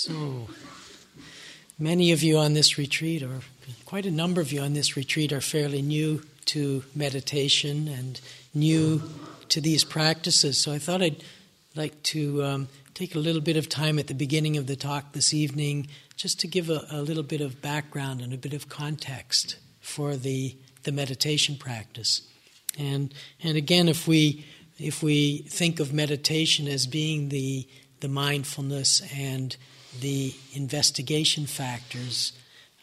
So, many of you on this retreat, or quite a number of you on this retreat, are fairly new to meditation and new to these practices. So, I thought I'd like to um, take a little bit of time at the beginning of the talk this evening just to give a, a little bit of background and a bit of context for the, the meditation practice. And, and again, if we, if we think of meditation as being the, the mindfulness and the investigation factors,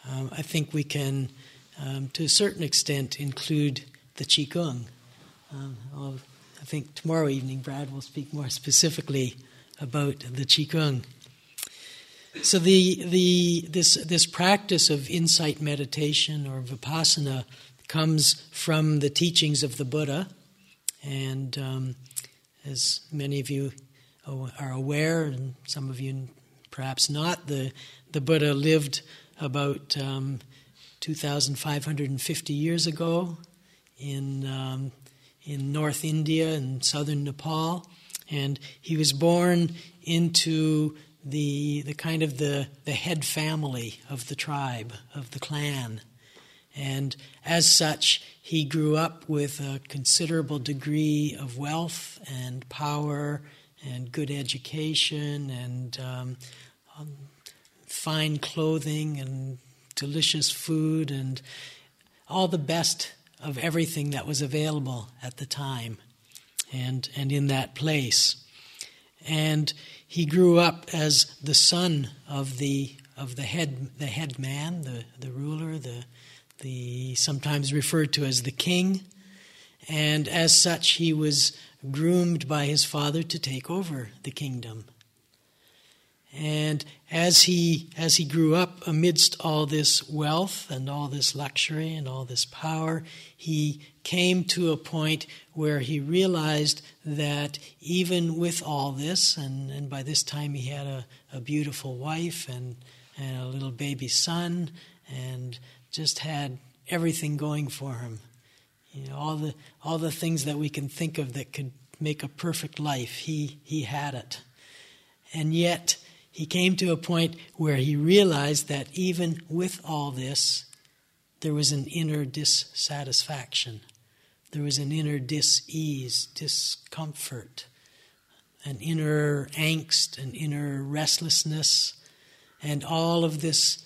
um, I think we can, um, to a certain extent, include the Qigong. Um, I think tomorrow evening Brad will speak more specifically about the Qigong. So the, the, this, this practice of insight meditation or vipassana comes from the teachings of the Buddha. And um, as many of you are aware, and some of you perhaps not, the, the Buddha lived about um, 2,550 years ago in, um, in North India and southern Nepal. And he was born into the, the kind of the, the head family of the tribe, of the clan. And as such, he grew up with a considerable degree of wealth and power and good education and um, um, fine clothing and delicious food and all the best of everything that was available at the time and, and in that place. And he grew up as the son of the of the head the head man, the, the ruler, the the sometimes referred to as the king. And as such he was groomed by his father to take over the kingdom. And as he as he grew up amidst all this wealth and all this luxury and all this power, he came to a point where he realized that even with all this, and, and by this time he had a, a beautiful wife and, and a little baby son, and just had everything going for him. You know, all the all the things that we can think of that could make a perfect life, he he had it. And yet he came to a point where he realized that even with all this, there was an inner dissatisfaction. There was an inner dis-ease, discomfort, an inner angst, an inner restlessness, and all of this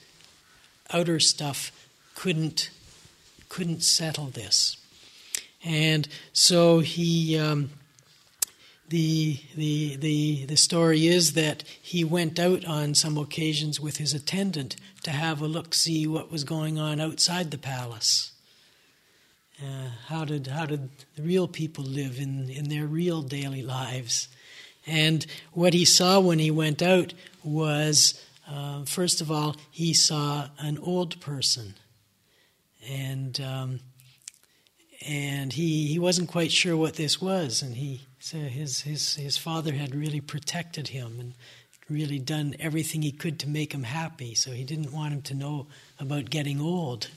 outer stuff couldn't couldn't settle this. And so he um, the, the, the, the story is that he went out on some occasions with his attendant to have a look see what was going on outside the palace. Uh, how, did, how did the real people live in, in their real daily lives? And what he saw when he went out was, uh, first of all, he saw an old person. And, um, and he, he wasn't quite sure what this was. And he, so his, his, his father had really protected him and really done everything he could to make him happy. So he didn't want him to know about getting old.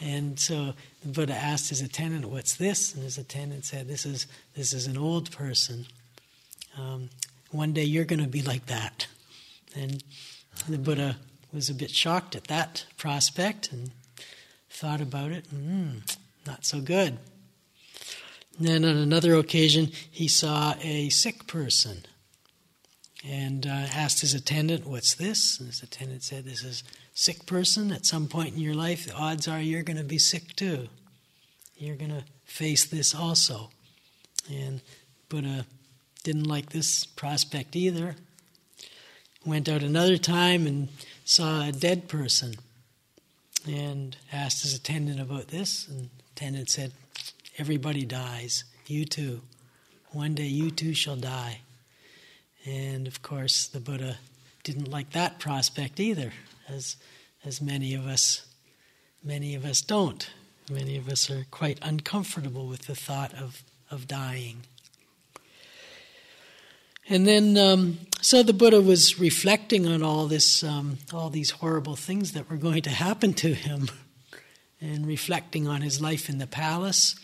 And so the Buddha asked his attendant, "What's this?" And his attendant said, "This is this is an old person. Um, one day you're going to be like that." And the Buddha was a bit shocked at that prospect and thought about it. Mm, not so good. Then on another occasion, he saw a sick person and uh, asked his attendant, What's this? And his attendant said, This is sick person. At some point in your life, the odds are you're going to be sick too. You're going to face this also. And Buddha didn't like this prospect either. Went out another time and saw a dead person and asked his attendant about this. And the attendant said, Everybody dies. You too. One day you too shall die. And of course, the Buddha didn't like that prospect either, as, as many of us many of us don't. Many of us are quite uncomfortable with the thought of, of dying. And then, um, so the Buddha was reflecting on all this, um, all these horrible things that were going to happen to him, and reflecting on his life in the palace,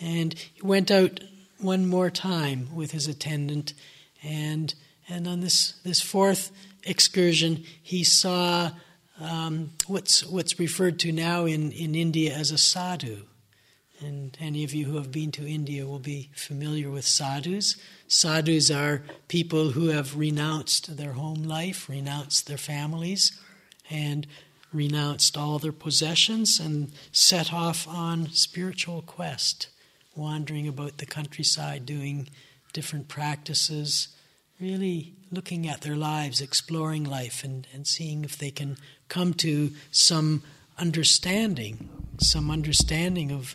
and he went out one more time with his attendant, and and on this this fourth excursion, he saw um, what's, what's referred to now in, in India as a sadhu. And any of you who have been to India will be familiar with sadhus. Sadhus are people who have renounced their home life, renounced their families, and renounced all their possessions and set off on spiritual quest, wandering about the countryside doing different practices, really looking at their lives, exploring life, and, and seeing if they can come to some understanding, some understanding of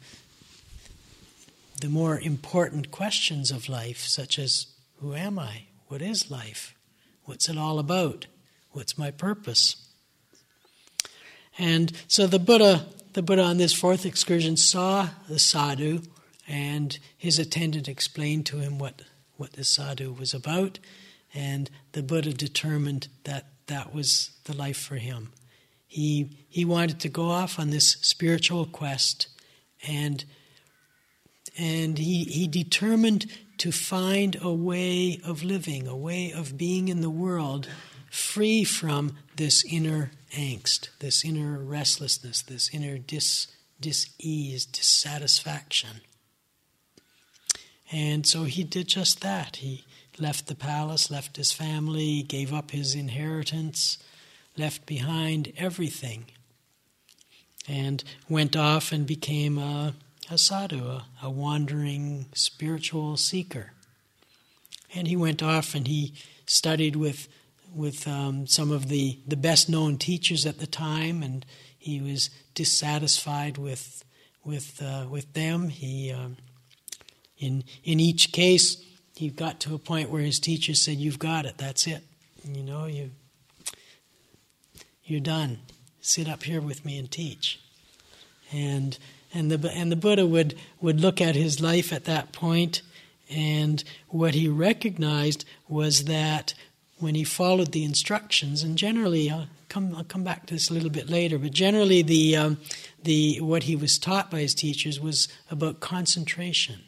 the more important questions of life, such as who am I? What is life? What's it all about? What's my purpose? And so the Buddha, the Buddha on this fourth excursion saw the sadhu, and his attendant explained to him what, what the sadhu was about, and the Buddha determined that that was the life for him. He, he wanted to go off on this spiritual quest, and, and he, he determined to find a way of living, a way of being in the world free from this inner angst, this inner restlessness, this inner dis, dis-ease, dissatisfaction. And so he did just that. He left the palace, left his family, gave up his inheritance, left behind everything, and went off and became a, a sadhu, a, a wandering spiritual seeker. And he went off and he studied with with um, some of the, the best known teachers at the time, and he was dissatisfied with with uh, with them. He um, in in each case he got to a point where his teacher said, "You've got it. That's it. You know you you're done. Sit up here with me and teach." And and the and the Buddha would would look at his life at that point, and what he recognized was that when he followed the instructions, and generally, I'll come, I'll come back to this a little bit later, but generally, the, um, the, what he was taught by his teachers was about concentration,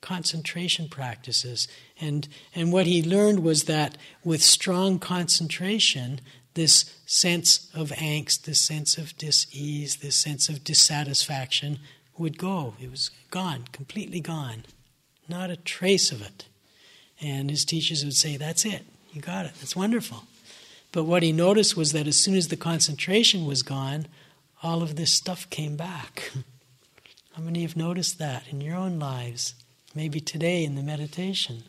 concentration practices. And, and what he learned was that with strong concentration, this sense of angst, this sense of dis ease, this sense of dissatisfaction would go. It was gone, completely gone. Not a trace of it. And his teachers would say, That's it. You got it. That's wonderful. But what he noticed was that as soon as the concentration was gone, all of this stuff came back. How many have noticed that in your own lives? Maybe today in the meditation.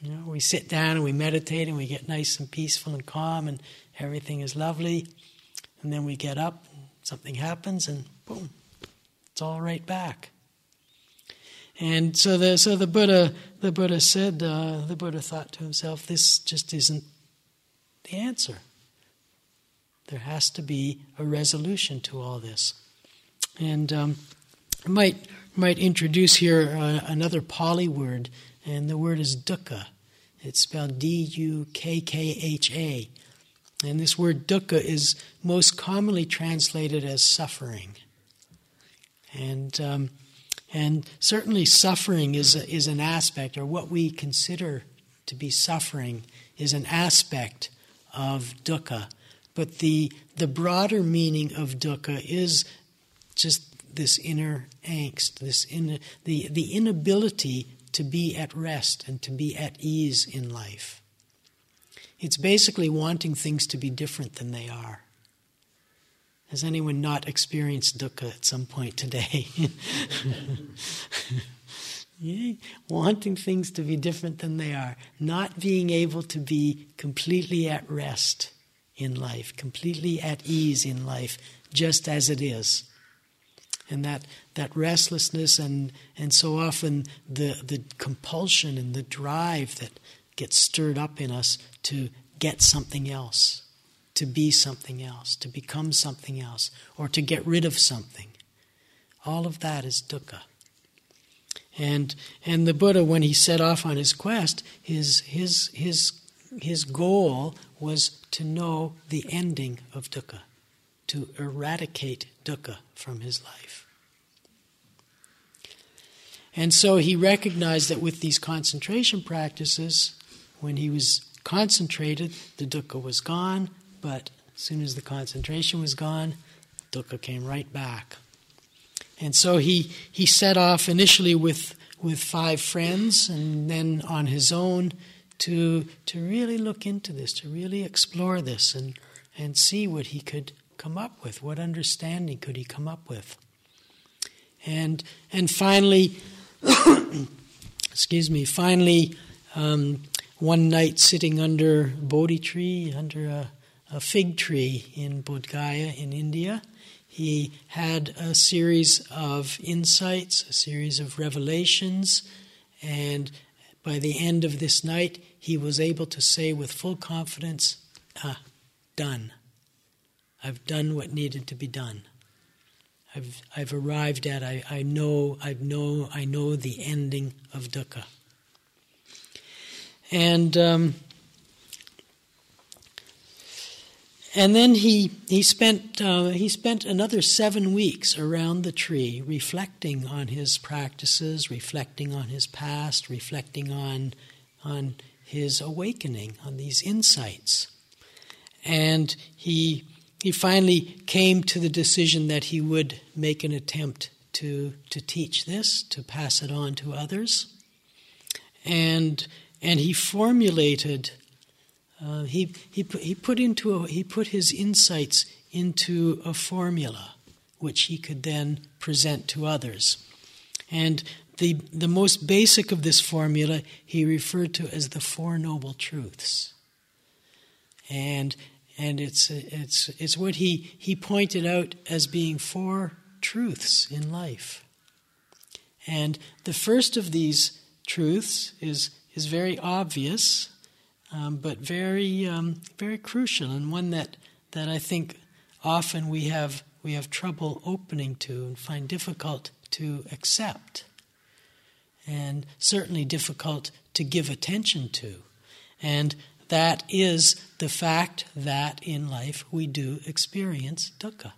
You know, we sit down and we meditate and we get nice and peaceful and calm and everything is lovely. And then we get up, something happens, and boom, it's all right back. And so the so the Buddha the Buddha said uh, the Buddha thought to himself, this just isn't the answer. There has to be a resolution to all this. And um, I might might introduce here uh, another Pali word, and the word is dukkha. It's spelled D U K K H A. And this word dukkha is most commonly translated as suffering. And um, and certainly, suffering is, a, is an aspect, or what we consider to be suffering is an aspect of dukkha. But the, the broader meaning of dukkha is just this inner angst, this in, the, the inability to be at rest and to be at ease in life. It's basically wanting things to be different than they are. Has anyone not experienced dukkha at some point today? wanting things to be different than they are, not being able to be completely at rest in life, completely at ease in life, just as it is. And that, that restlessness and, and so often the, the compulsion and the drive that gets stirred up in us to get something else to be something else, to become something else, or to get rid of something. All of that is dukkha. And and the Buddha, when he set off on his quest, his his his his goal was to know the ending of dukkha, to eradicate dukkha from his life. And so he recognized that with these concentration practices, when he was concentrated, the dukkha was gone, but as soon as the concentration was gone, dukkha came right back. And so he, he set off initially with, with five friends and then on his own to, to really look into this, to really explore this and, and see what he could come up with, what understanding could he come up with. And, and finally, excuse me, finally, um, one night sitting under Bodhi tree, under a, a fig tree in Bodh Gaya in India, he had a series of insights, a series of revelations, and by the end of this night, he was able to say with full confidence, Ah, done. I've done what needed to be done. I've, I've arrived at, I, I know, I know, I know the ending of dukkha. And um, and then he he spent uh, he spent another seven weeks around the tree, reflecting on his practices, reflecting on his past, reflecting on on his awakening, on these insights, and he he finally came to the decision that he would make an attempt to, to teach this, to pass it on to others. And, and he formulated, uh, he, he, put, he, put into a, he put his insights into a formula which he could then present to others. And the, the most basic of this formula he referred to as the Four Noble Truths. And and it's it's it's what he he pointed out as being four truths in life. And the first of these truths is is very obvious, um, but very um, very crucial, and one that that I think often we have we have trouble opening to and find difficult to accept, and certainly difficult to give attention to. And that is the fact that in life we do experience dukkha.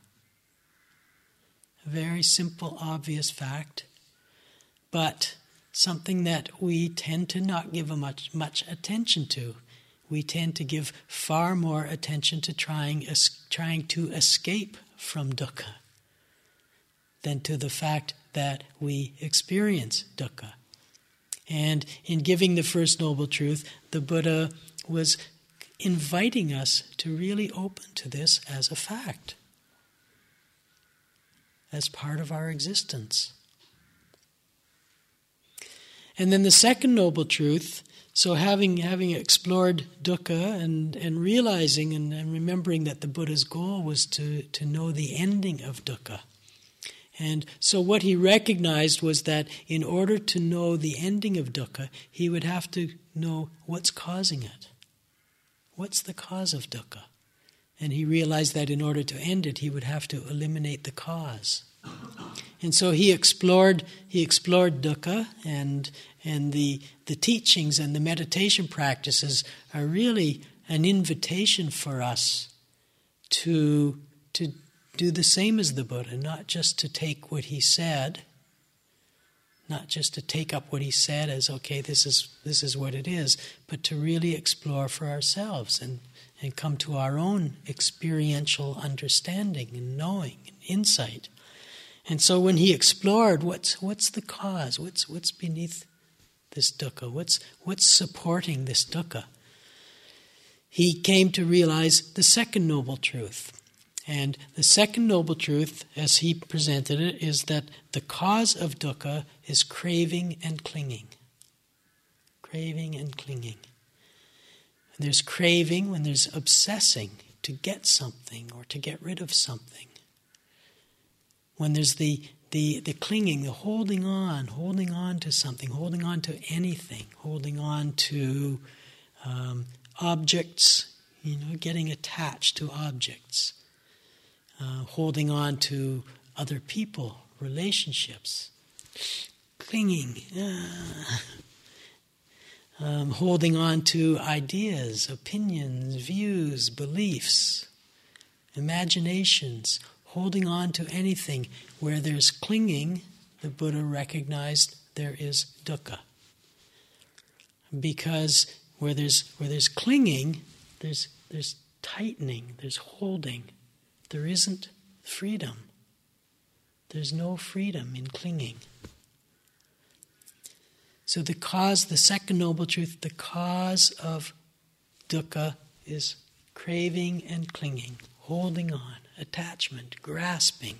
A very simple, obvious fact, but something that we tend to not give much, much attention to. We tend to give far more attention to trying, trying to escape from dukkha than to the fact that we experience dukkha. And in giving the First Noble Truth, the Buddha was inviting us to really open to this as a fact, as part of our existence. And then the second noble truth so having having explored dukkha and, and realizing and, and remembering that the Buddha's goal was to, to know the ending of dukkha. And so what he recognized was that in order to know the ending of dukkha, he would have to know what's causing it. What's the cause of dukkha? And he realized that in order to end it, he would have to eliminate the cause. And so he explored he explored dukkha and and the the teachings and the meditation practices are really an invitation for us to to do the same as the Buddha, not just to take what he said, not just to take up what he said as okay this is this is what it is but to really explore for ourselves and and come to our own experiential understanding and knowing and insight. And so when he explored what's what's the cause what's what's beneath this dukkha what's what's supporting this dukkha he came to realize the second noble truth and the second noble truth, as he presented it, is that the cause of dukkha is craving and clinging. Craving and clinging. And there's craving when there's obsessing to get something or to get rid of something. When there's the, the, the clinging, the holding on, holding on to something, holding on to anything, holding on to um, objects, you know, getting attached to objects uh, holding on to other people, relationships, clinging, uh, um, holding on to ideas, opinions, views, beliefs, imaginations, holding on to anything where there's clinging, the Buddha recognized there is dukkha. Because where there's where there's clinging, there's there's tightening, there's holding. There isn't freedom. There's no freedom in clinging. So the cause, the second noble truth, the cause of dukkha is craving and clinging, holding on, attachment, grasping,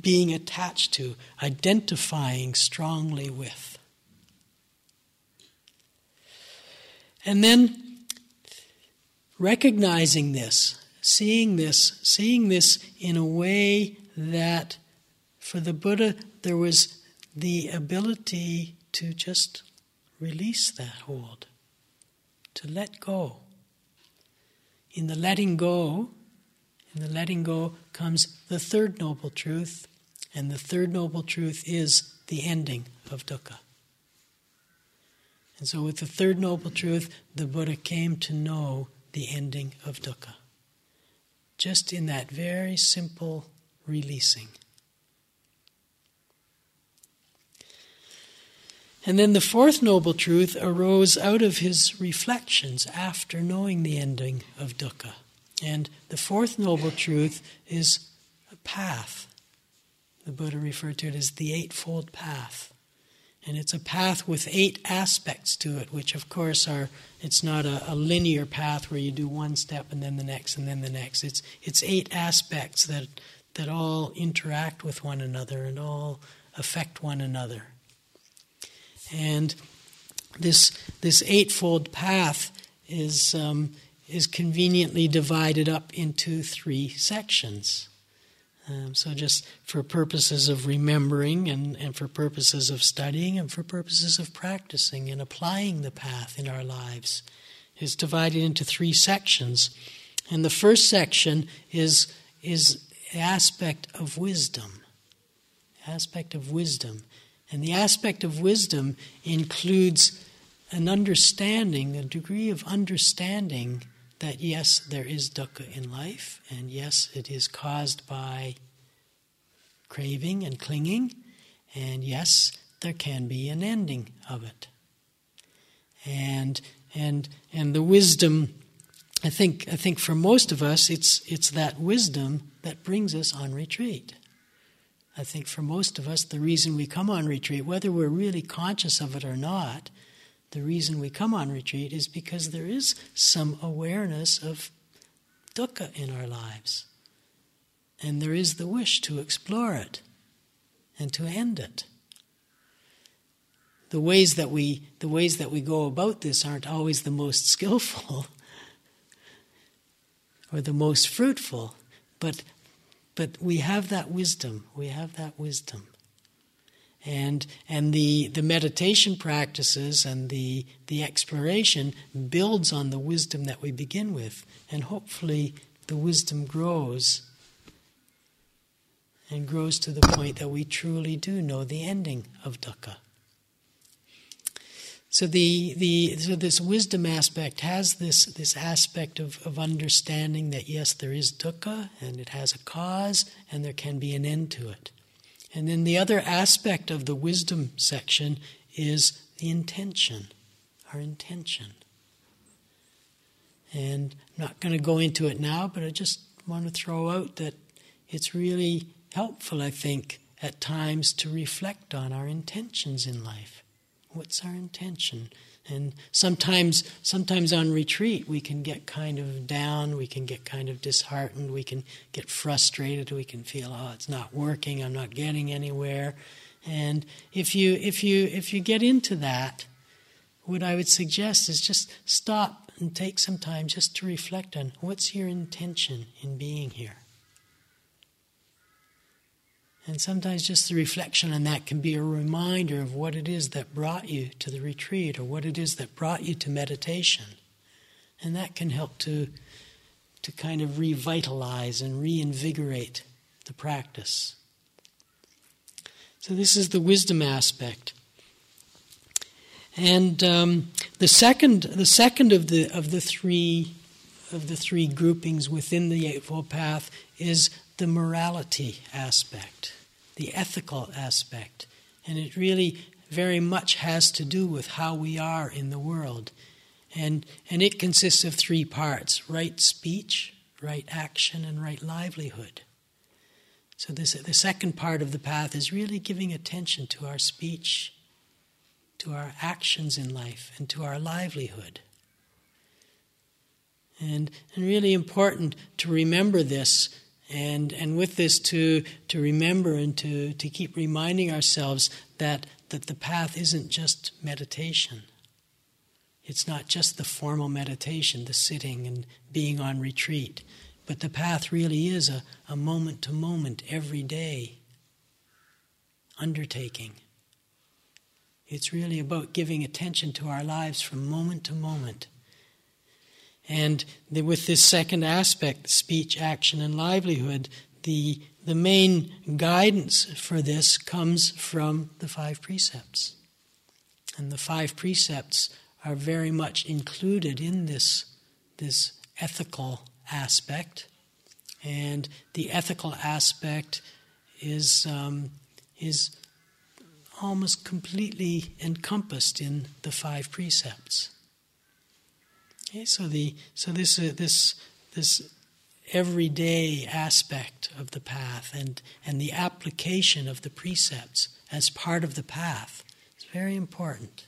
being attached to, identifying strongly with. And then recognizing this, seeing this, seeing this in a way that for the Buddha there was the ability to just release that hold, to let go. In the letting go, in the letting go comes the third noble truth, and the third noble truth is the ending of dukkha. And so, with the third noble truth, the Buddha came to know the ending of dukkha. Just in that very simple releasing. And then the fourth noble truth arose out of his reflections after knowing the ending of dukkha. And the fourth noble truth is a path. The Buddha referred to it as the Eightfold Path. And it's a path with eight aspects to it, which of course are, it's not a, a, linear path where you do one step and then the next and then the next. It's, it's eight aspects that, that all interact with one another and all affect one another. And this, this eightfold path is, um, is conveniently divided up into three sections. Um, so, just for purposes of remembering and, and for purposes of studying and for purposes of practicing and applying the path in our lives, is divided into three sections. And the first section is, is aspect of wisdom. Aspect of wisdom. And the aspect of wisdom includes an understanding, a degree of understanding that yes, there is dukkha in life, and yes, it is caused by craving and clinging, and yes, there can be an ending of it. And and and the wisdom, I think I think for most of us, it's it's that wisdom that brings us on retreat. I think for most of us, the reason we come on retreat, whether we're really conscious of it or not, the reason we come on retreat is because there is some awareness of dukkha in our lives. And there is the wish to explore it and to end it. The ways that we, the ways that we go about this aren't always the most skillful or the most fruitful, but, but we have that wisdom. We have that wisdom and and the the meditation practices and the the exploration builds on the wisdom that we begin with. And hopefully the wisdom grows and grows to the point that we truly do know the ending of dukkha. So the, the so this wisdom aspect has this this aspect of, of understanding that yes there is dukkha and it has a cause and there can be an end to it and then the other aspect of the wisdom section is the intention, our intention. And I'm not going to go into it now, but I just want to throw out that it's really helpful, I think, at times to reflect on our intentions in life. What's our intention? And sometimes, sometimes on retreat, we can get kind of down, we can get kind of disheartened, we can get frustrated, we can feel, oh, it's not working, I'm not getting anywhere. And if you, if you, if you get into that, what I would suggest is just stop and take some time just to reflect on what's your intention in being here. And sometimes just the reflection on that can be a reminder of what it is that brought you to the retreat or what it is that brought you to meditation. And that can help to, to kind of revitalize and reinvigorate the practice. So, this is the wisdom aspect. And um, the second, the second of the of the three of the three groupings within the Eightfold Path is the morality aspect the ethical aspect. And it really very much has to do with how we are in the world. And, and it consists of three parts right speech, right action, and right livelihood. So, this, the second part of the path is really giving attention to our speech, to our actions in life, and to our livelihood. And, and really important to remember this, and, and with this to, to remember and to, to keep reminding ourselves that, that the path isn't just meditation. It's not just the formal meditation, the sitting and being on retreat. But the path really is a a moment to moment, every day undertaking. It's really about giving attention to our lives from moment to moment. And the, with this second aspect, speech, action, and livelihood, the, the main guidance for this comes from the five precepts. And the five precepts are very much included in this, this ethical aspect, and the ethical aspect is um, is almost completely encompassed in the five precepts. Okay, so the so this uh, this this everyday aspect of the path and and the application of the precepts as part of the path is very important.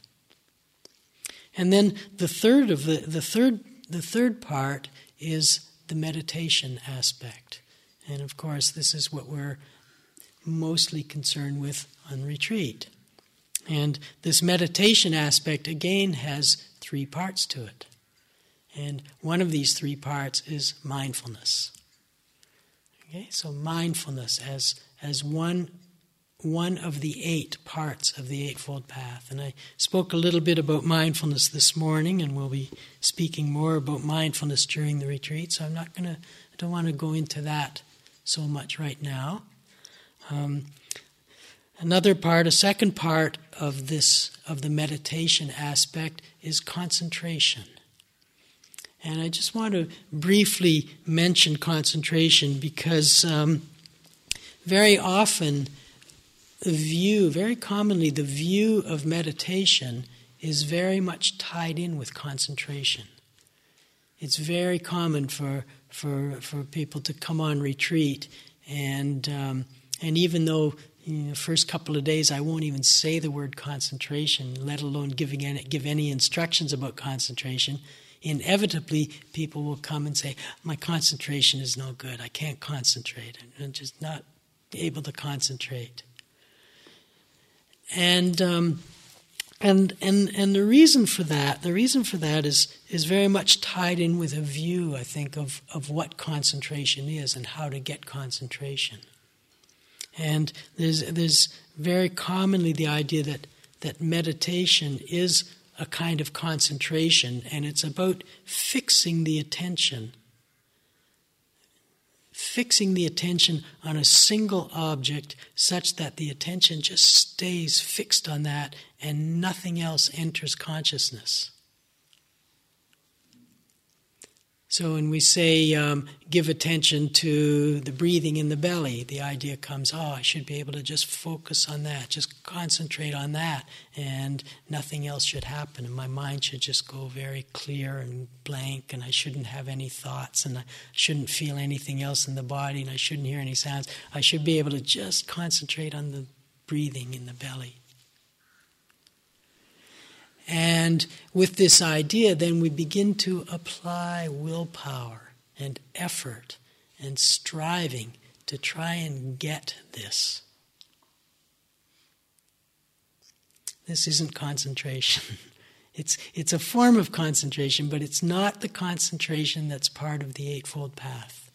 And then the third of the the third the third part is the meditation aspect. And of course, this is what we're mostly concerned with on retreat. And this meditation aspect, again, has three parts to it. And one of these three parts is mindfulness. Okay, so mindfulness as, as one one of the eight parts of the Eightfold Path. And I spoke a little bit about mindfulness this morning, and we'll be speaking more about mindfulness during the retreat. So I'm not going to, I don't want to go into that so much right now. Um, another part, a second part of this, of the meditation aspect, is concentration. And I just want to briefly mention concentration because um, very often the view, very commonly, the view of meditation is very much tied in with concentration. It's very common for, for, for people to come on retreat, and, um, and even though you know, first couple of days I won't even say the word concentration, let alone giving any, give any instructions about concentration, inevitably people will come and say, My concentration is no good. I can't concentrate. I'm just not able to concentrate. And um, and and and the reason for that, the reason for that is is very much tied in with a view, I think, of of what concentration is and how to get concentration. And there's there's very commonly the idea that that meditation is a kind of concentration, and it's about fixing the attention fixing the attention on a single object such that the attention just stays fixed on that and nothing else enters consciousness. So when we say um, give attention to the breathing in the belly, the idea comes, oh, I should be able to just focus on that, just concentrate on that, and nothing else should happen. And my mind should just go very clear and blank, and I shouldn't have any thoughts, and I shouldn't feel anything else in the body, and I shouldn't hear any sounds. I should be able to just concentrate on the breathing in the belly. And with this idea, then we begin to apply willpower and effort and striving to try and get this. This isn't concentration. It's, it's a form of concentration, but it's not the concentration that's part of the Eightfold Path.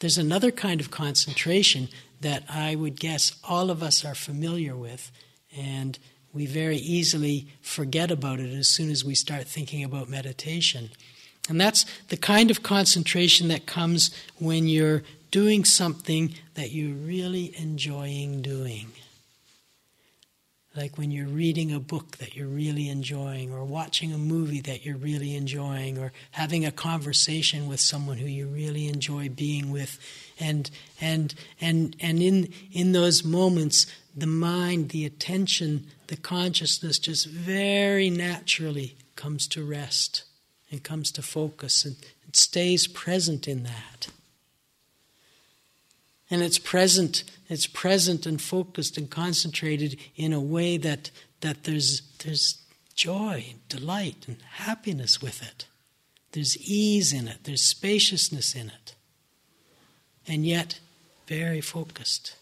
There's another kind of concentration that I would guess all of us are familiar with, and we very easily forget about it as soon as we start thinking about meditation. And that's the kind of concentration that comes when you're doing something that you're really enjoying doing. Like when you're reading a book that you're really enjoying, or watching a movie that you're really enjoying, or having a conversation with someone who you really enjoy being with. And, and, and, and in, in those moments, the mind, the attention the consciousness just very naturally comes to rest and comes to focus and stays present in that. And it's present, it's present and focused and concentrated in a way that, that there's, there's joy, delight, and happiness with it. There's ease in it, there's spaciousness in it. And yet, very focused.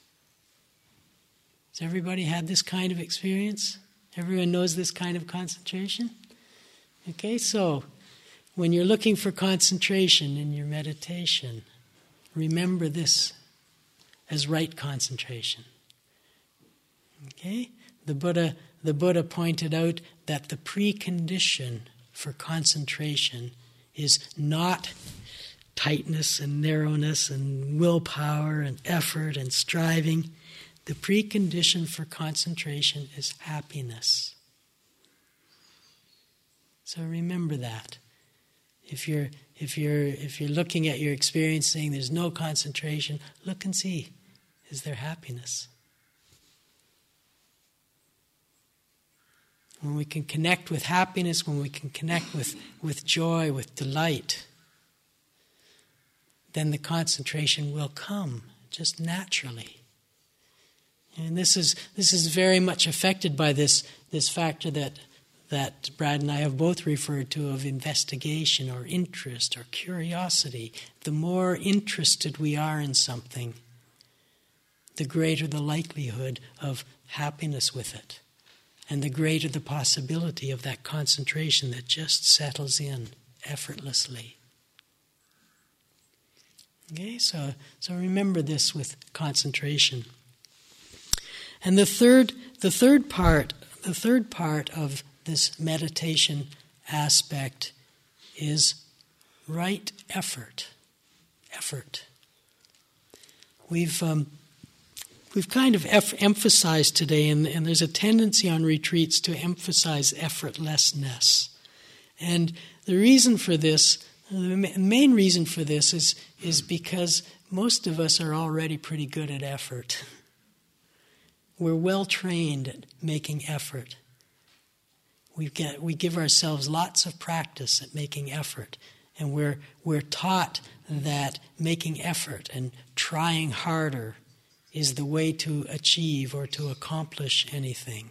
Has everybody had this kind of experience? Everyone knows this kind of concentration? Okay, so when you're looking for concentration in your meditation, remember this as right concentration. Okay? The Buddha, the Buddha pointed out that the precondition for concentration is not tightness and narrowness and willpower and effort and striving. The precondition for concentration is happiness. So remember that. If you're if you're if you're looking at your experience saying there's no concentration, look and see is there happiness? When we can connect with happiness, when we can connect with, with joy, with delight, then the concentration will come just naturally. And this is, this is very much affected by this, this factor that, that Brad and I have both referred to of investigation or interest or curiosity. The more interested we are in something, the greater the likelihood of happiness with it, and the greater the possibility of that concentration that just settles in effortlessly. Okay, so, so remember this with concentration. And the third, the third part, the third part of this meditation aspect is right effort. Effort. We've um, we've kind of eff- emphasized today, and, and there's a tendency on retreats to emphasize effortlessness. And the reason for this, the main reason for this is, is because most of us are already pretty good at effort. We're well trained at making effort. We, get, we give ourselves lots of practice at making effort. And we're, we're taught that making effort and trying harder is the way to achieve or to accomplish anything.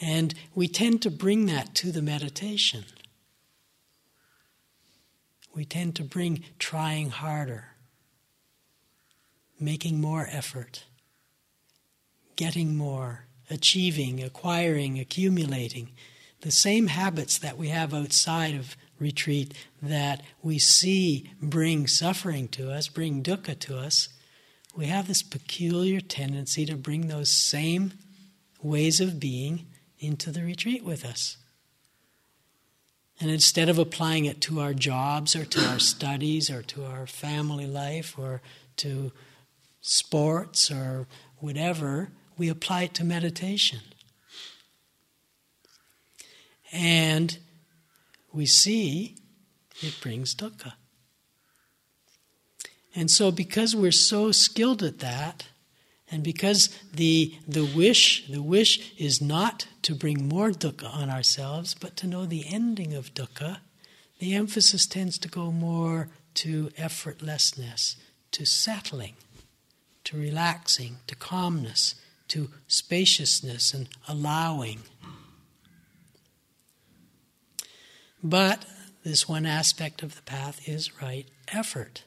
And we tend to bring that to the meditation. We tend to bring trying harder, making more effort, getting more, achieving, acquiring, accumulating. The same habits that we have outside of retreat that we see bring suffering to us, bring dukkha to us, we have this peculiar tendency to bring those same ways of being into the retreat with us. And instead of applying it to our jobs or to our studies or to our family life or to sports or whatever, we apply it to meditation. And we see it brings dukkha. And so, because we're so skilled at that, and because the, the wish, the wish is not to bring more dukkha on ourselves, but to know the ending of dukkha, the emphasis tends to go more to effortlessness, to settling, to relaxing, to calmness, to spaciousness and allowing. But this one aspect of the path is right effort.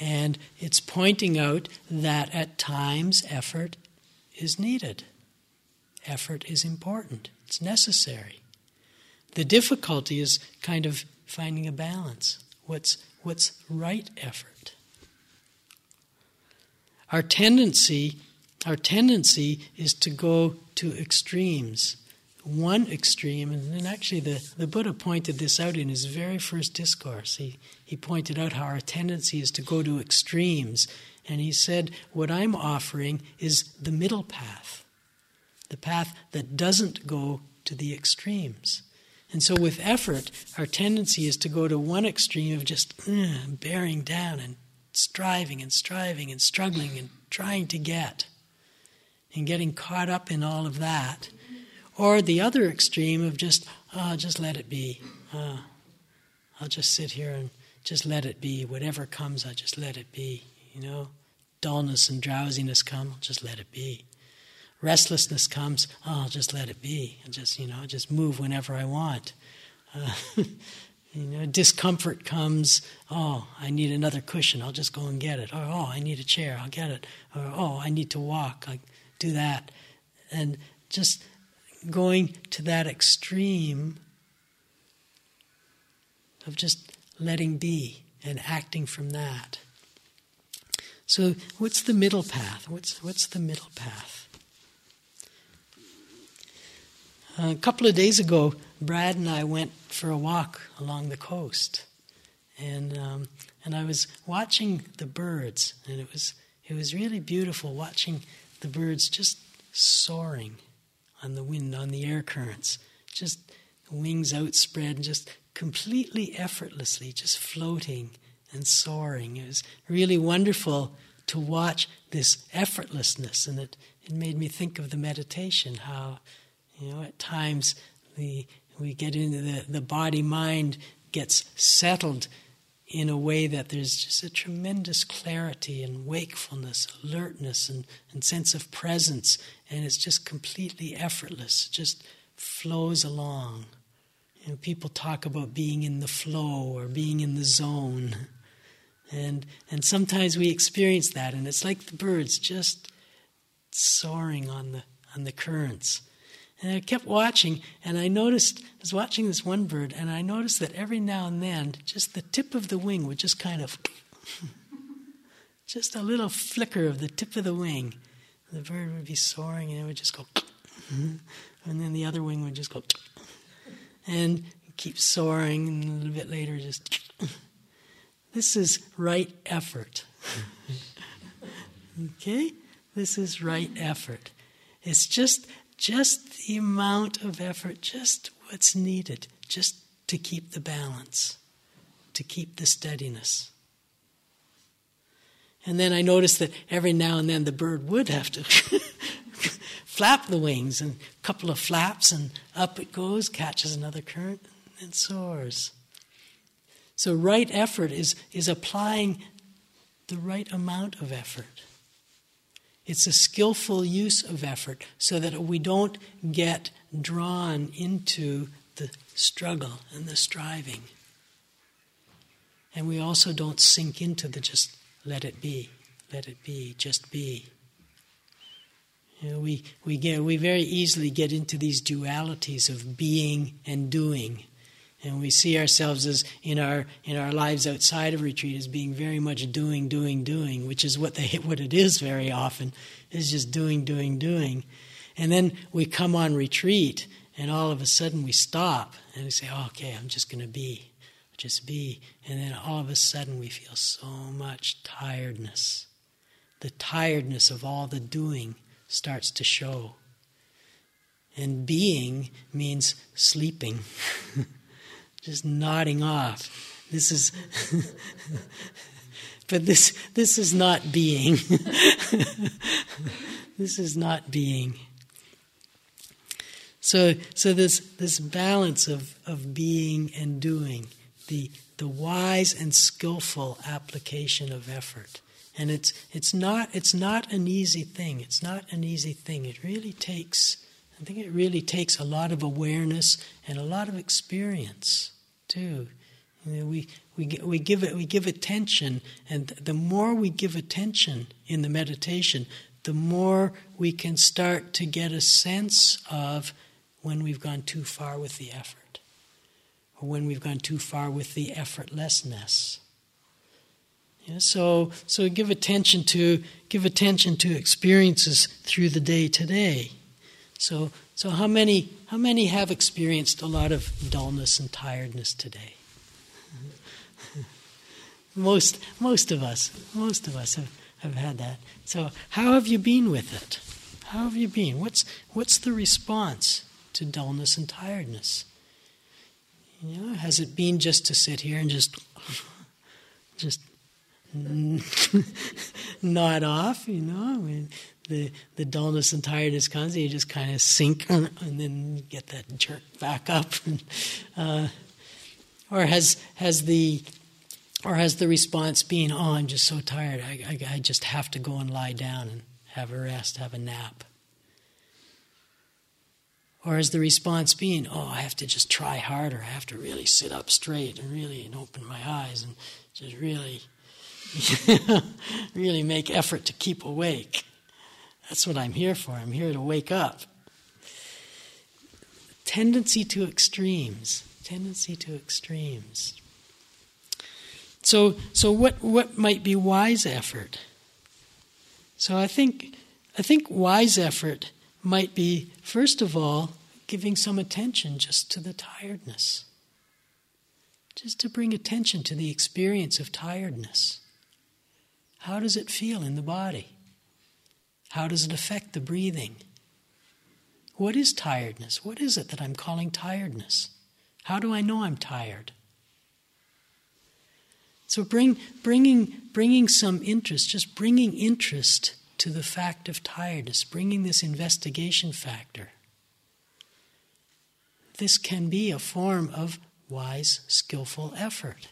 And it's pointing out that at times effort is needed. Effort is important, it's necessary. The difficulty is kind of finding a balance. What's, what's right effort? Our tendency, our tendency is to go to extremes one extreme, and actually the, the Buddha pointed this out in his very first discourse. He, he pointed out how our tendency is to go to extremes. And he said, What I'm offering is the middle path, the path that doesn't go to the extremes. And so, with effort, our tendency is to go to one extreme of just uh, bearing down and striving and striving and struggling and trying to get and getting caught up in all of that. Or the other extreme of just, oh, just let it be. Uh, I'll just sit here and just let it be. Whatever comes, I just let it be. You know, dullness and drowsiness come, I'll just let it be. Restlessness comes, oh, I'll just let it be. And just, you know, just move whenever I want. Uh, you know, discomfort comes, oh, I need another cushion, I'll just go and get it. Or, oh, I need a chair, I'll get it. Or, oh, I need to walk, I do that. And just going to that extreme of just letting be and acting from that. So, what's the middle path? What's, what's the middle path? A couple of days ago, Brad and I went for a walk along the coast, and um, and I was watching the birds, and it was it was really beautiful watching the birds just soaring on the wind, on the air currents, just wings outspread, and just completely effortlessly, just floating and soaring. It was really wonderful to watch this effortlessness, and it, it made me think of the meditation, how, you know, at times the, we get into the, the body mind gets settled in a way that there's just a tremendous clarity and wakefulness, alertness, and, and sense of presence, and it's just completely effortless, it just flows along. You know, people talk about being in the flow or being in the zone. And, and sometimes we experience that, and it's like the birds just soaring on the, on the currents. And I kept watching, and I noticed, I was watching this one bird, and I noticed that every now and then, just the tip of the wing would just kind of, just a little flicker of the tip of the wing. The bird would be soaring, and it would just go, and then the other wing would just go, and keep soaring, and a little bit later, just. this is right effort. okay? This is right effort. It's just just the amount of effort, just what's needed, just to keep the balance, to keep the steadiness. And then I noticed that every now and then the bird would have to flap the wings and a couple of flaps and up it goes, catches another current, and soars. So, right effort is, is applying the right amount of effort. It's a skillful use of effort so that we don't get drawn into the struggle and the striving. And we also don't sink into the just let it be, let it be, just be. You know, we, we, get, we very easily get into these dualities of being and doing. And we see ourselves as in our in our lives outside of retreat as being very much doing, doing, doing, which is what they what it is very often, is just doing, doing, doing. And then we come on retreat and all of a sudden we stop and we say, oh, okay, I'm just gonna be. Just be. And then all of a sudden we feel so much tiredness. The tiredness of all the doing starts to show. And being means sleeping, just nodding off. This is, but this, this is not being. this is not being. So, so this, this balance of, of being and doing, the, the wise and skillful application of effort. And it's, it's, not, it's not an easy thing. It's not an easy thing. It really takes, I think it really takes a lot of awareness and a lot of experience, too. You know, we, we, we, give it, we give attention, and the more we give attention in the meditation, the more we can start to get a sense of when we've gone too far with the effort, or when we've gone too far with the effortlessness. Yeah, so, so give attention to give attention to experiences through the day today. So, so how many how many have experienced a lot of dullness and tiredness today? most most of us most of us have, have had that. So, how have you been with it? How have you been? What's what's the response to dullness and tiredness? You know, has it been just to sit here and just just nod off, you know. I mean, the, the dullness and tiredness comes, and you just kind of sink and then get that jerk back up. uh, or has, has the or has the response been, oh, I'm just so tired, I, I, I just have to go and lie down and have a rest, have a nap? Or has the response been, oh, I have to just try harder, I have to really sit up straight and really and open my eyes and just really, really make effort to keep awake? That's what I'm here for. I'm here to wake up. Tendency to extremes. Tendency to extremes. So, so what, what might be wise effort? So I think, I think wise effort might be, first of all, giving some attention just to the tiredness. Just to bring attention to the experience of tiredness. How does it feel in the body? How does it affect the breathing? What is tiredness? What is it that I'm calling tiredness? How do I know I'm tired? So bring, bringing, bringing some interest, just bringing interest to the fact of tiredness, bringing this investigation factor. This can be a form of wise, skillful effort.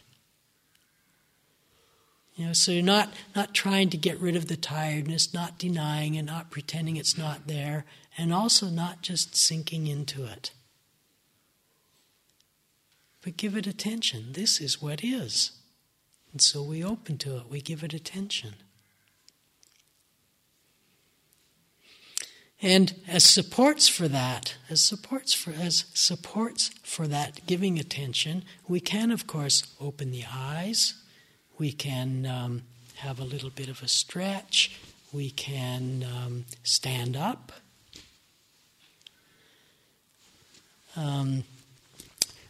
You know, so you're not, not trying to get rid of the tiredness, not denying it, not pretending it's not there, and also not just sinking into it. But give it attention. This is what is. And so we open to it, we give it attention. And as supports for that, as supports for as supports for that giving attention, we can of course open the eyes, we can um, have a little bit of a stretch, we can um, stand up. Um,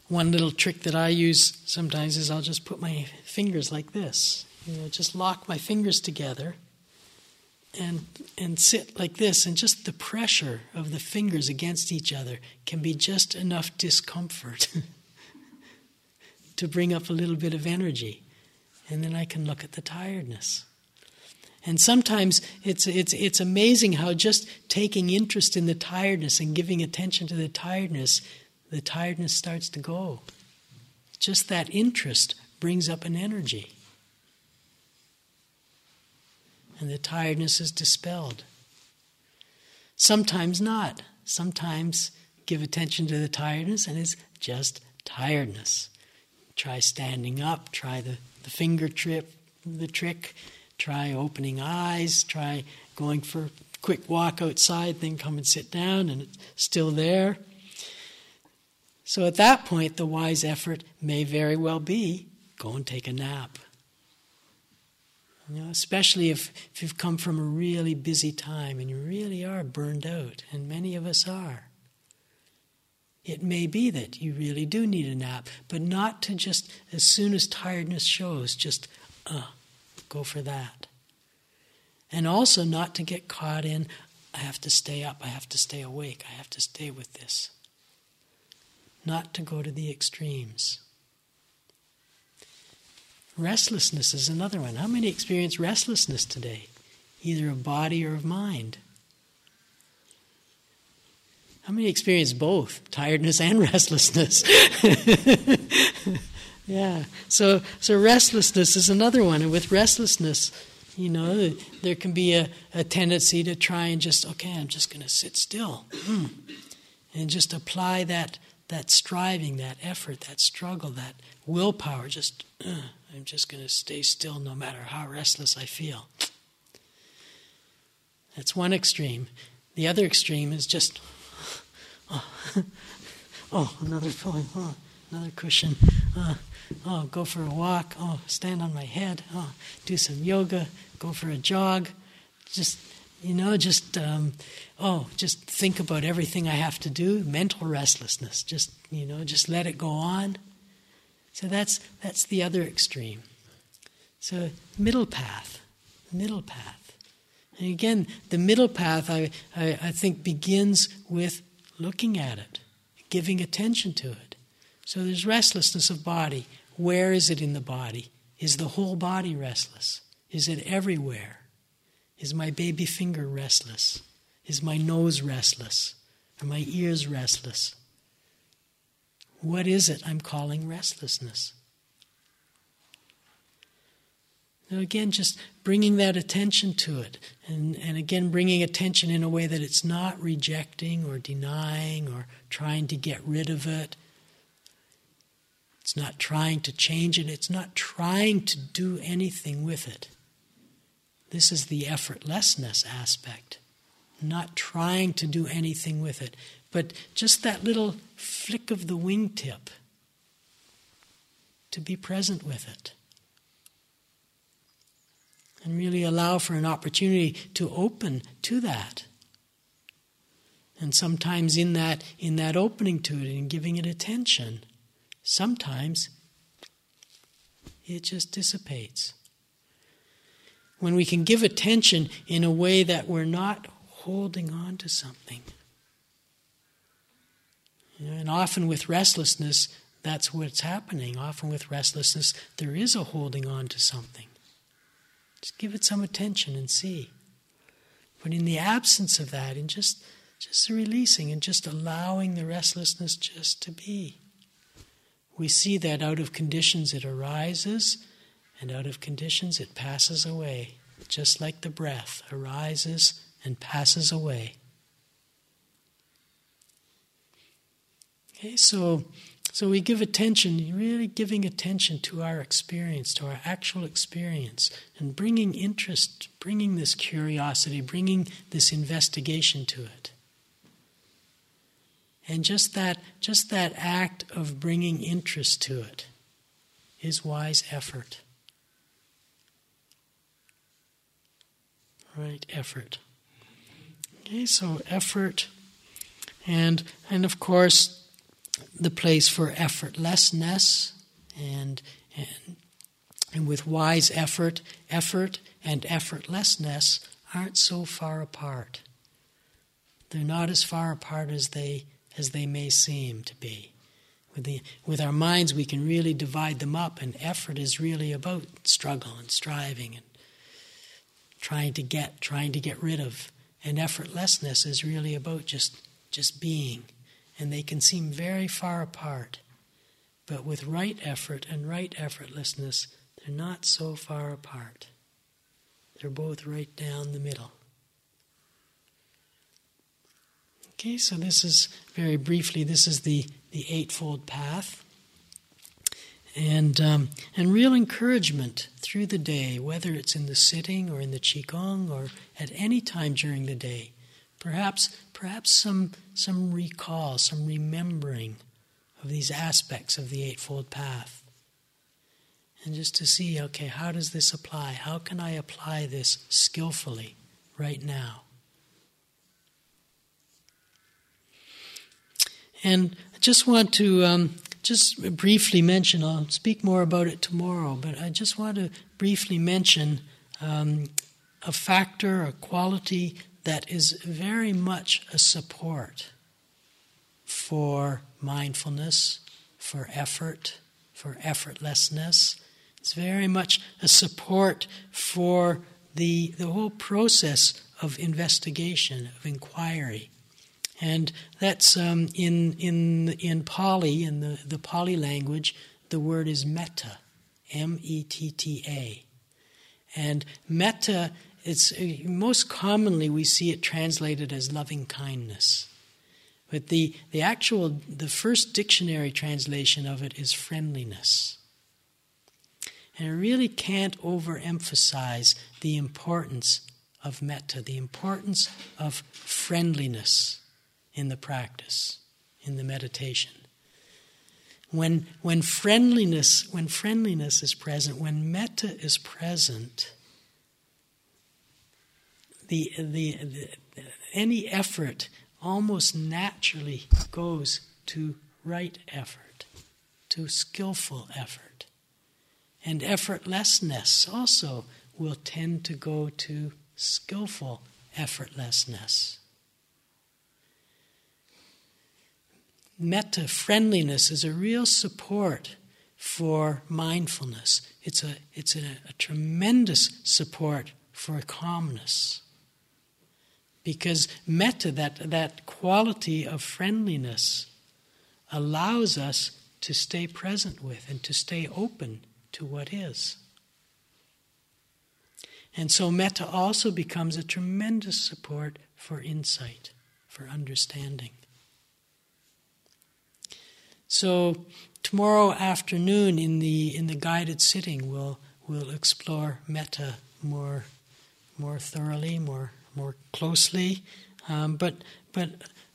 one little trick that I use sometimes is I'll just put my fingers like this. You know, just lock my fingers together and and sit like this and just the pressure of the fingers against each other can be just enough discomfort to bring up a little bit of energy and then I can look at the tiredness. And sometimes it's, it's, it's amazing how just taking interest in the tiredness and giving attention to the tiredness the tiredness starts to go. Just that interest brings up an energy. And the tiredness is dispelled. Sometimes not. Sometimes give attention to the tiredness and it's just tiredness. Try standing up, try the, the finger trip, the trick, try opening eyes, try going for a quick walk outside, then come and sit down and it's still there. So at that point, the wise effort may very well be go and take a nap. You know, especially if, if you've come from a really busy time and you really are burned out, and many of us are. It may be that you really do need a nap, but not to just, as soon as tiredness shows, just uh, go for that. And also not to get caught in, I have to stay up, I have to stay awake, I have to stay with this not to go to the extremes. Restlessness is another one. How many experience restlessness today, either of body or of mind? How many experience both, tiredness and restlessness? yeah. So so restlessness is another one. And with restlessness, you know, there can be a, a tendency to try and just, okay, I'm just gonna sit still. Hmm. And just apply that that striving, that effort, that struggle, that willpower, just, I'm just going to stay still no matter how restless I feel. That's one extreme. The other extreme is just, oh, oh another pillow, oh, another cushion, oh, oh, go for a walk, oh, stand on my head, oh, do some yoga, go for a jog, just you know, just, um, oh, just think about everything I have to do. Mental restlessness. Just, you know, just let it go on. So that's, that's the other extreme. So, middle path. Middle path. And again, the middle path, I, I, I think, begins with looking at it, giving attention to it. So there's restlessness of body. Where is it in the body? Is the whole body restless? Is it everywhere? Is my baby finger restless? Is my nose restless? Are my ears restless? What is it I'm calling restlessness? So again, just bringing that attention to it, and, and again, bringing attention in a way that it's not rejecting or denying or trying to get rid of it. It's not trying to change it, it's not trying to do anything with it. This is the effortlessness aspect. Not trying to do anything with it, but just that little flick of the wingtip to be present with it and really allow for an opportunity to open to that. And sometimes in that in that opening to it and giving it attention, sometimes it just dissipates. When we can give attention in a way that we're not holding on to something. And often with restlessness, that's what's happening. Often with restlessness, there is a holding on to something. Just give it some attention and see. But in the absence of that, in just just releasing and just allowing the restlessness just to be. We see that out of conditions it arises, and out of conditions it passes away, just like the breath arises and passes away. Okay, so so we give attention, really giving attention to our experience, to our actual experience, and bringing interest, bringing this curiosity, bringing this investigation to it. And just that, just that act of bringing interest to it is wise effort. Right, effort. Okay, so effort, and and of course the place for effortlessness and, and, and with wise effort, effort and effortlessness aren't so far apart. They're not as far apart as they as they may seem to be. With, the, with our minds, we can really divide them up, and effort is really about struggle and striving and trying to get, trying to get rid of. And effortlessness is really about just, just being and they can seem very far apart. But with right effort and right effortlessness, they're not so far apart. They're both right down the middle. Okay, so this is very briefly, this is the, the Eightfold Path. And, um, and real encouragement through the day, whether it's in the sitting or in the Qigong or at any time during the day. Perhaps, perhaps some, some recall, some remembering of these aspects of the Eightfold Path. And just to see, okay, how does this apply? How can I apply this skillfully right now? And I just want to um, just briefly mention, I'll speak more about it tomorrow, but I just want to briefly mention um, a factor, a quality that is very much a support for mindfulness, for effort, for effortlessness. It's very much a support for the, the whole process of investigation, of inquiry. And that's um, in, in, in Pali, in the, the Pali language, the word is metta, M E T T A. And metta it's uh, most commonly we see it translated as loving kindness. But the, the actual, the first dictionary translation of it is friendliness. And I really can't overemphasize the importance of metta, the importance of friendliness in the practice, in the meditation. When, when friendliness, when friendliness is present, when metta is present, the, the, the, any effort almost naturally goes to right effort, to skillful effort. And effortlessness also will tend to go to skillful effortlessness. Metta friendliness is a real support for mindfulness. It's a, it's a, a tremendous support for calmness. Because metta, that, that quality of friendliness, allows us to stay present with and to stay open to what is. And so metta also becomes a tremendous support for insight, for understanding. So tomorrow afternoon in the in the guided sitting we'll we'll explore metta more more thoroughly, more more closely. Um, but but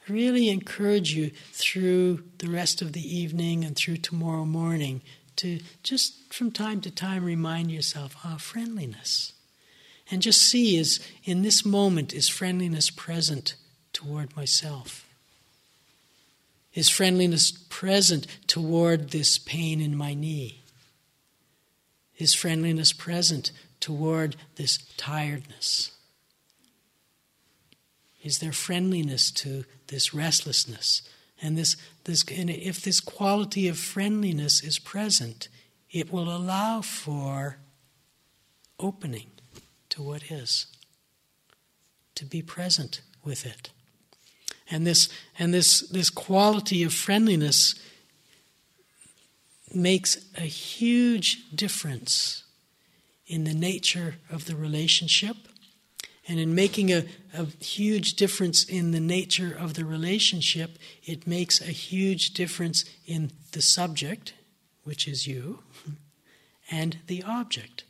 really encourage you through the rest of the evening and through tomorrow morning to just from time to time remind yourself, ah, friendliness. And just see is in this moment is friendliness present toward myself? Is friendliness present toward this pain in my knee? Is friendliness present toward this tiredness? Is there friendliness to this restlessness? And this, this and if this quality of friendliness is present, it will allow for opening to what is, to be present with it. And this and this this quality of friendliness makes a huge difference in the nature of the relationship and in making a, a huge difference in the nature of the relationship, it makes a huge difference in the subject, which is you, and the object,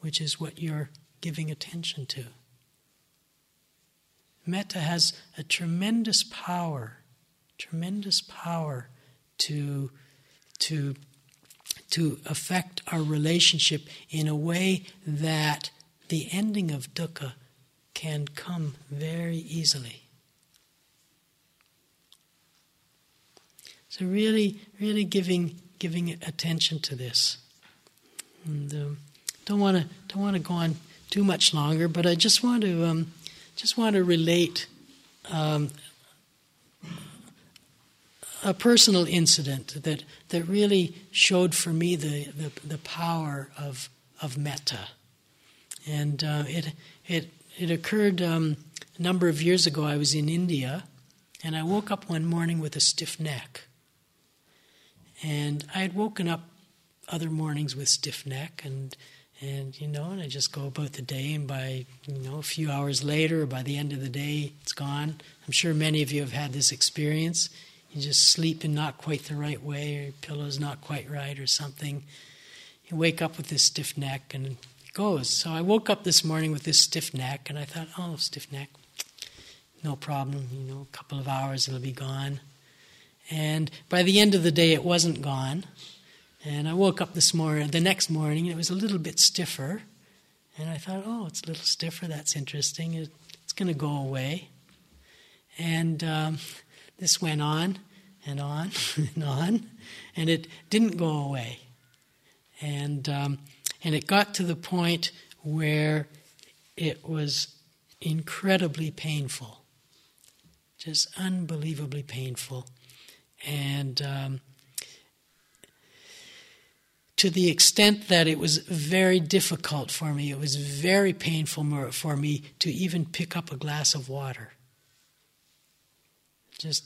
which is what you're giving attention to. Metta has a tremendous power, tremendous power to, to, to affect our relationship in a way that the ending of dukkha can come very easily. So really, really giving giving attention to this. And um, don't want to don't want to go on too much longer, but I just want to um, just want to relate um, a personal incident that that really showed for me the the, the power of of metta, and uh, it it it occurred um, a number of years ago. I was in India, and I woke up one morning with a stiff neck. And I had woken up other mornings with stiff neck, and and you know, and I just go about the day, and by you know a few hours later, or by the end of the day, it's gone. I'm sure many of you have had this experience. You just sleep in not quite the right way, or your pillow's not quite right, or something. You wake up with this stiff neck, and goes. So I woke up this morning with this stiff neck, and I thought, oh, stiff neck, no problem. You know, a couple of hours it'll be gone. And by the end of the day, it wasn't gone. And I woke up this morning, the next morning, and it was a little bit stiffer. And I thought, oh, it's a little stiffer. That's interesting. It, it's going to go away. And um, this went on and on and on, and it didn't go away. And um, and it got to the point where it was incredibly painful, just unbelievably painful. And um, to the extent that it was very difficult for me, it was very painful for me to even pick up a glass of water. Just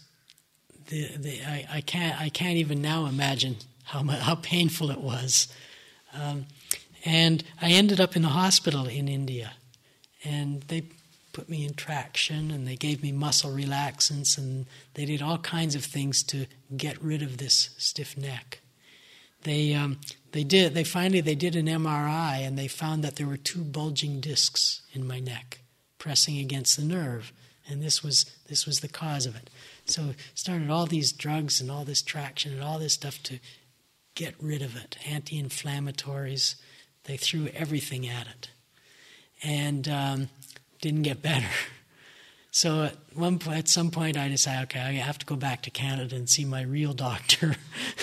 the, the, I, I, can't, I can't even now imagine how, how painful it was. Um, and I ended up in a hospital in India. And they put me in traction and they gave me muscle relaxants and they did all kinds of things to get rid of this stiff neck. They, um, they did, they finally, they did an MRI and they found that there were two bulging discs in my neck pressing against the nerve. And this was, this was the cause of it. So started all these drugs and all this traction and all this stuff to get rid of it. Anti-inflammatories, they threw everything at it and um, didn't get better. So at one at some point, I decided, okay, I have to go back to Canada and see my real doctor.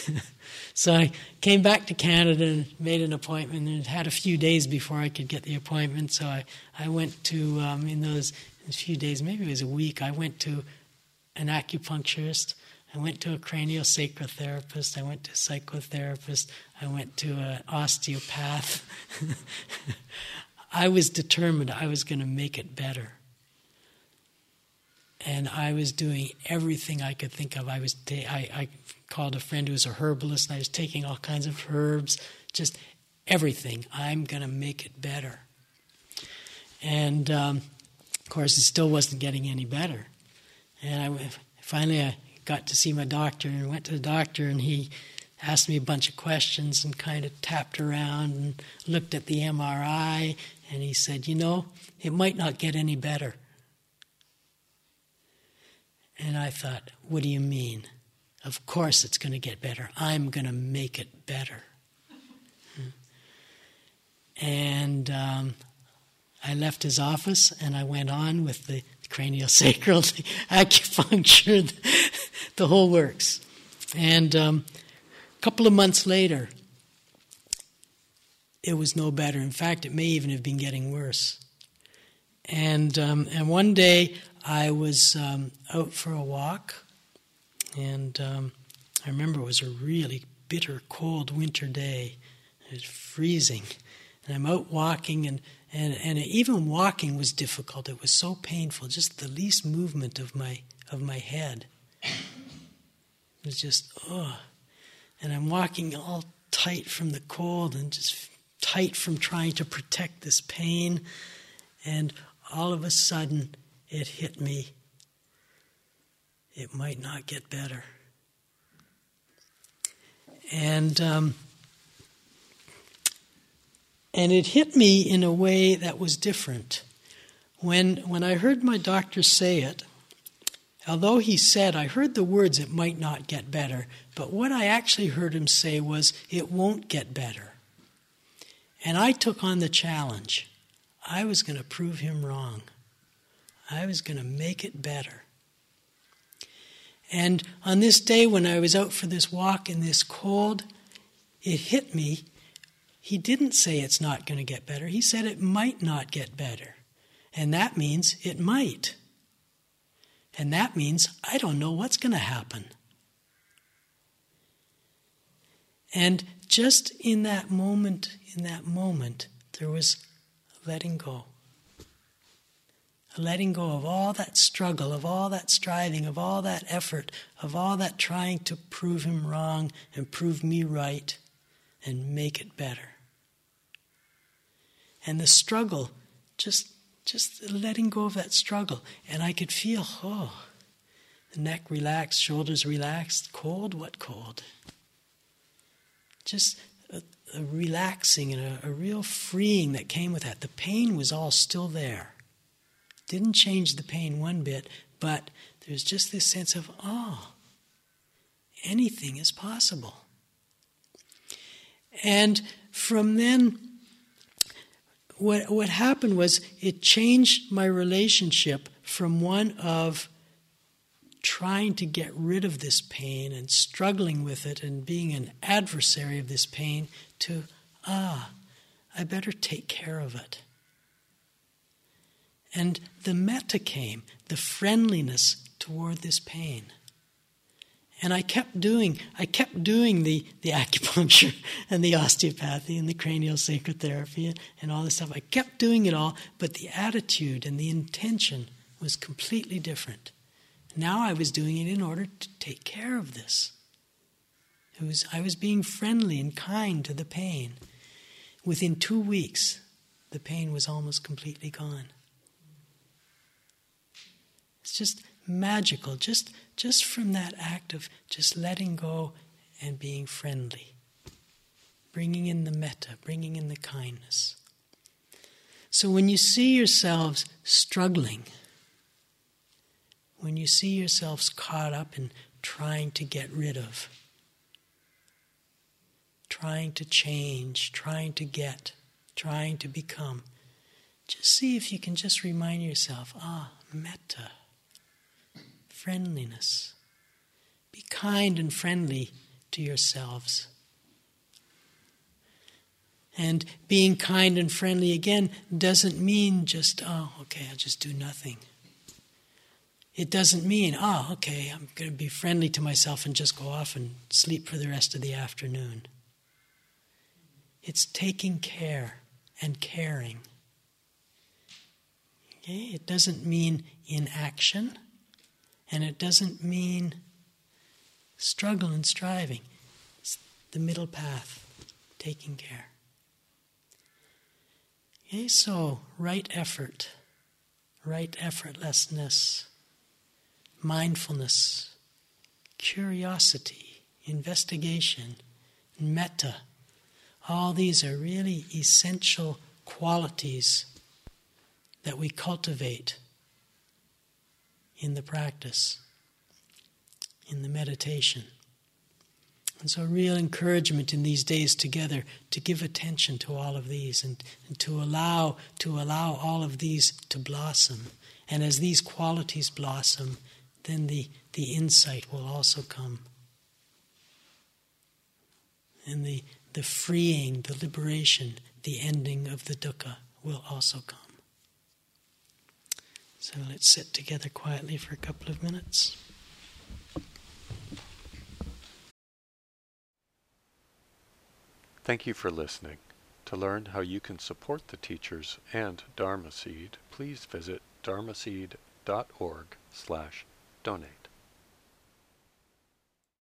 so I came back to Canada and made an appointment, and had a few days before I could get the appointment. So I, I went to um, in those few days, maybe it was a week. I went to an acupuncturist, I went to a craniosacral therapist. I went to a psychotherapist. I went to an osteopath. I was determined I was going to make it better. And I was doing everything I could think of. I was ta- I, I called a friend who was a herbalist, and I was taking all kinds of herbs, just everything. I'm going to make it better. And um, of course, it still wasn't getting any better. And I finally I got to see my doctor and went to the doctor, and he asked me a bunch of questions and kind of tapped around and looked at the MRI, and he said, You know, it might not get any better. And I thought, What do you mean? Of course it's going to get better. I'm going to make it better. And um, I left his office and I went on with the craniosacral, acupuncture, the, whole works. And um, a couple of months later, it was no better. In fact, it may even have been getting worse. And um, and one day I was um, out for a walk, and um, I remember it was a really bitter, cold winter day. It was freezing, and I'm out walking, and and and even walking was difficult. It was so painful, just the least movement of my of my head. It was just oh, and I'm walking all tight from the cold and just tight from trying to protect this pain, and all of a sudden it hit me. It might not get better. And um, and it hit me in a way that was different. When when I heard my doctor say it, although he said I heard the words it might not get better, but what I actually heard him say was it won't get better. And I took on the challenge. I was going to prove him wrong. I was going to make it better. And on this day when I was out for this walk in this cold, it hit me. He didn't say it's not going to get better. He said it might not get better. And that means it might. And that means I don't know what's going to happen. And just in that moment, in that moment, there was letting go. A letting go of all that struggle, of all that striving, of all that effort, of all that trying to prove him wrong and prove me right and make it better. And the struggle, just just letting go of that struggle. And I could feel, oh, the neck relaxed, shoulders relaxed, cold, what cold? Just a, a relaxing and a, a real freeing that came with that. The pain was all still there. Didn't change the pain one bit, but there's just this sense of, oh, anything is possible. And from then, what, what happened was it changed my relationship from one of trying to get rid of this pain and struggling with it and being an adversary of this pain to, ah, I better take care of it. And the metta came, the friendliness toward this pain. And I kept doing, I kept doing the, the acupuncture and the osteopathy and the craniosacral therapy and, and all this stuff. I kept doing it all, but the attitude and the intention was completely different. Now I was doing it in order to take care of this. It was, I was being friendly and kind to the pain. Within two weeks, the pain was almost completely gone. It's just magical, just, just from that act of just letting go and being friendly, bringing in the metta, bringing in the kindness. So when you see yourselves struggling, when you see yourselves caught up in trying to get rid of, trying to change, trying to get, trying to become, just see if you can just remind yourself ah, metta friendliness. Be kind and friendly to yourselves. And being kind and friendly again doesn't mean just, oh, okay, I'll just do nothing. it doesn't mean, oh, okay, I'm going to be friendly to myself and just go off and sleep for the rest of the afternoon. It's taking care and caring. Okay? It doesn't mean inaction, and it doesn't mean struggle and striving. It's the middle path, taking care. Okay, so right effort, right effortlessness, mindfulness, curiosity, investigation, metta. All these are really essential qualities that we cultivate in the practice, in the meditation. And so, real encouragement in these days together to give attention to all of these and, and to allow to allow all of these to blossom. And as these qualities blossom, then the, the insight will also come. And the, the freeing, the liberation, the ending of the dukkha will also come. So let's sit together quietly for a couple of minutes. Thank you for listening. To learn how you can support the teachers and Dharma Seed, please visit dharmaseed.org slash donate.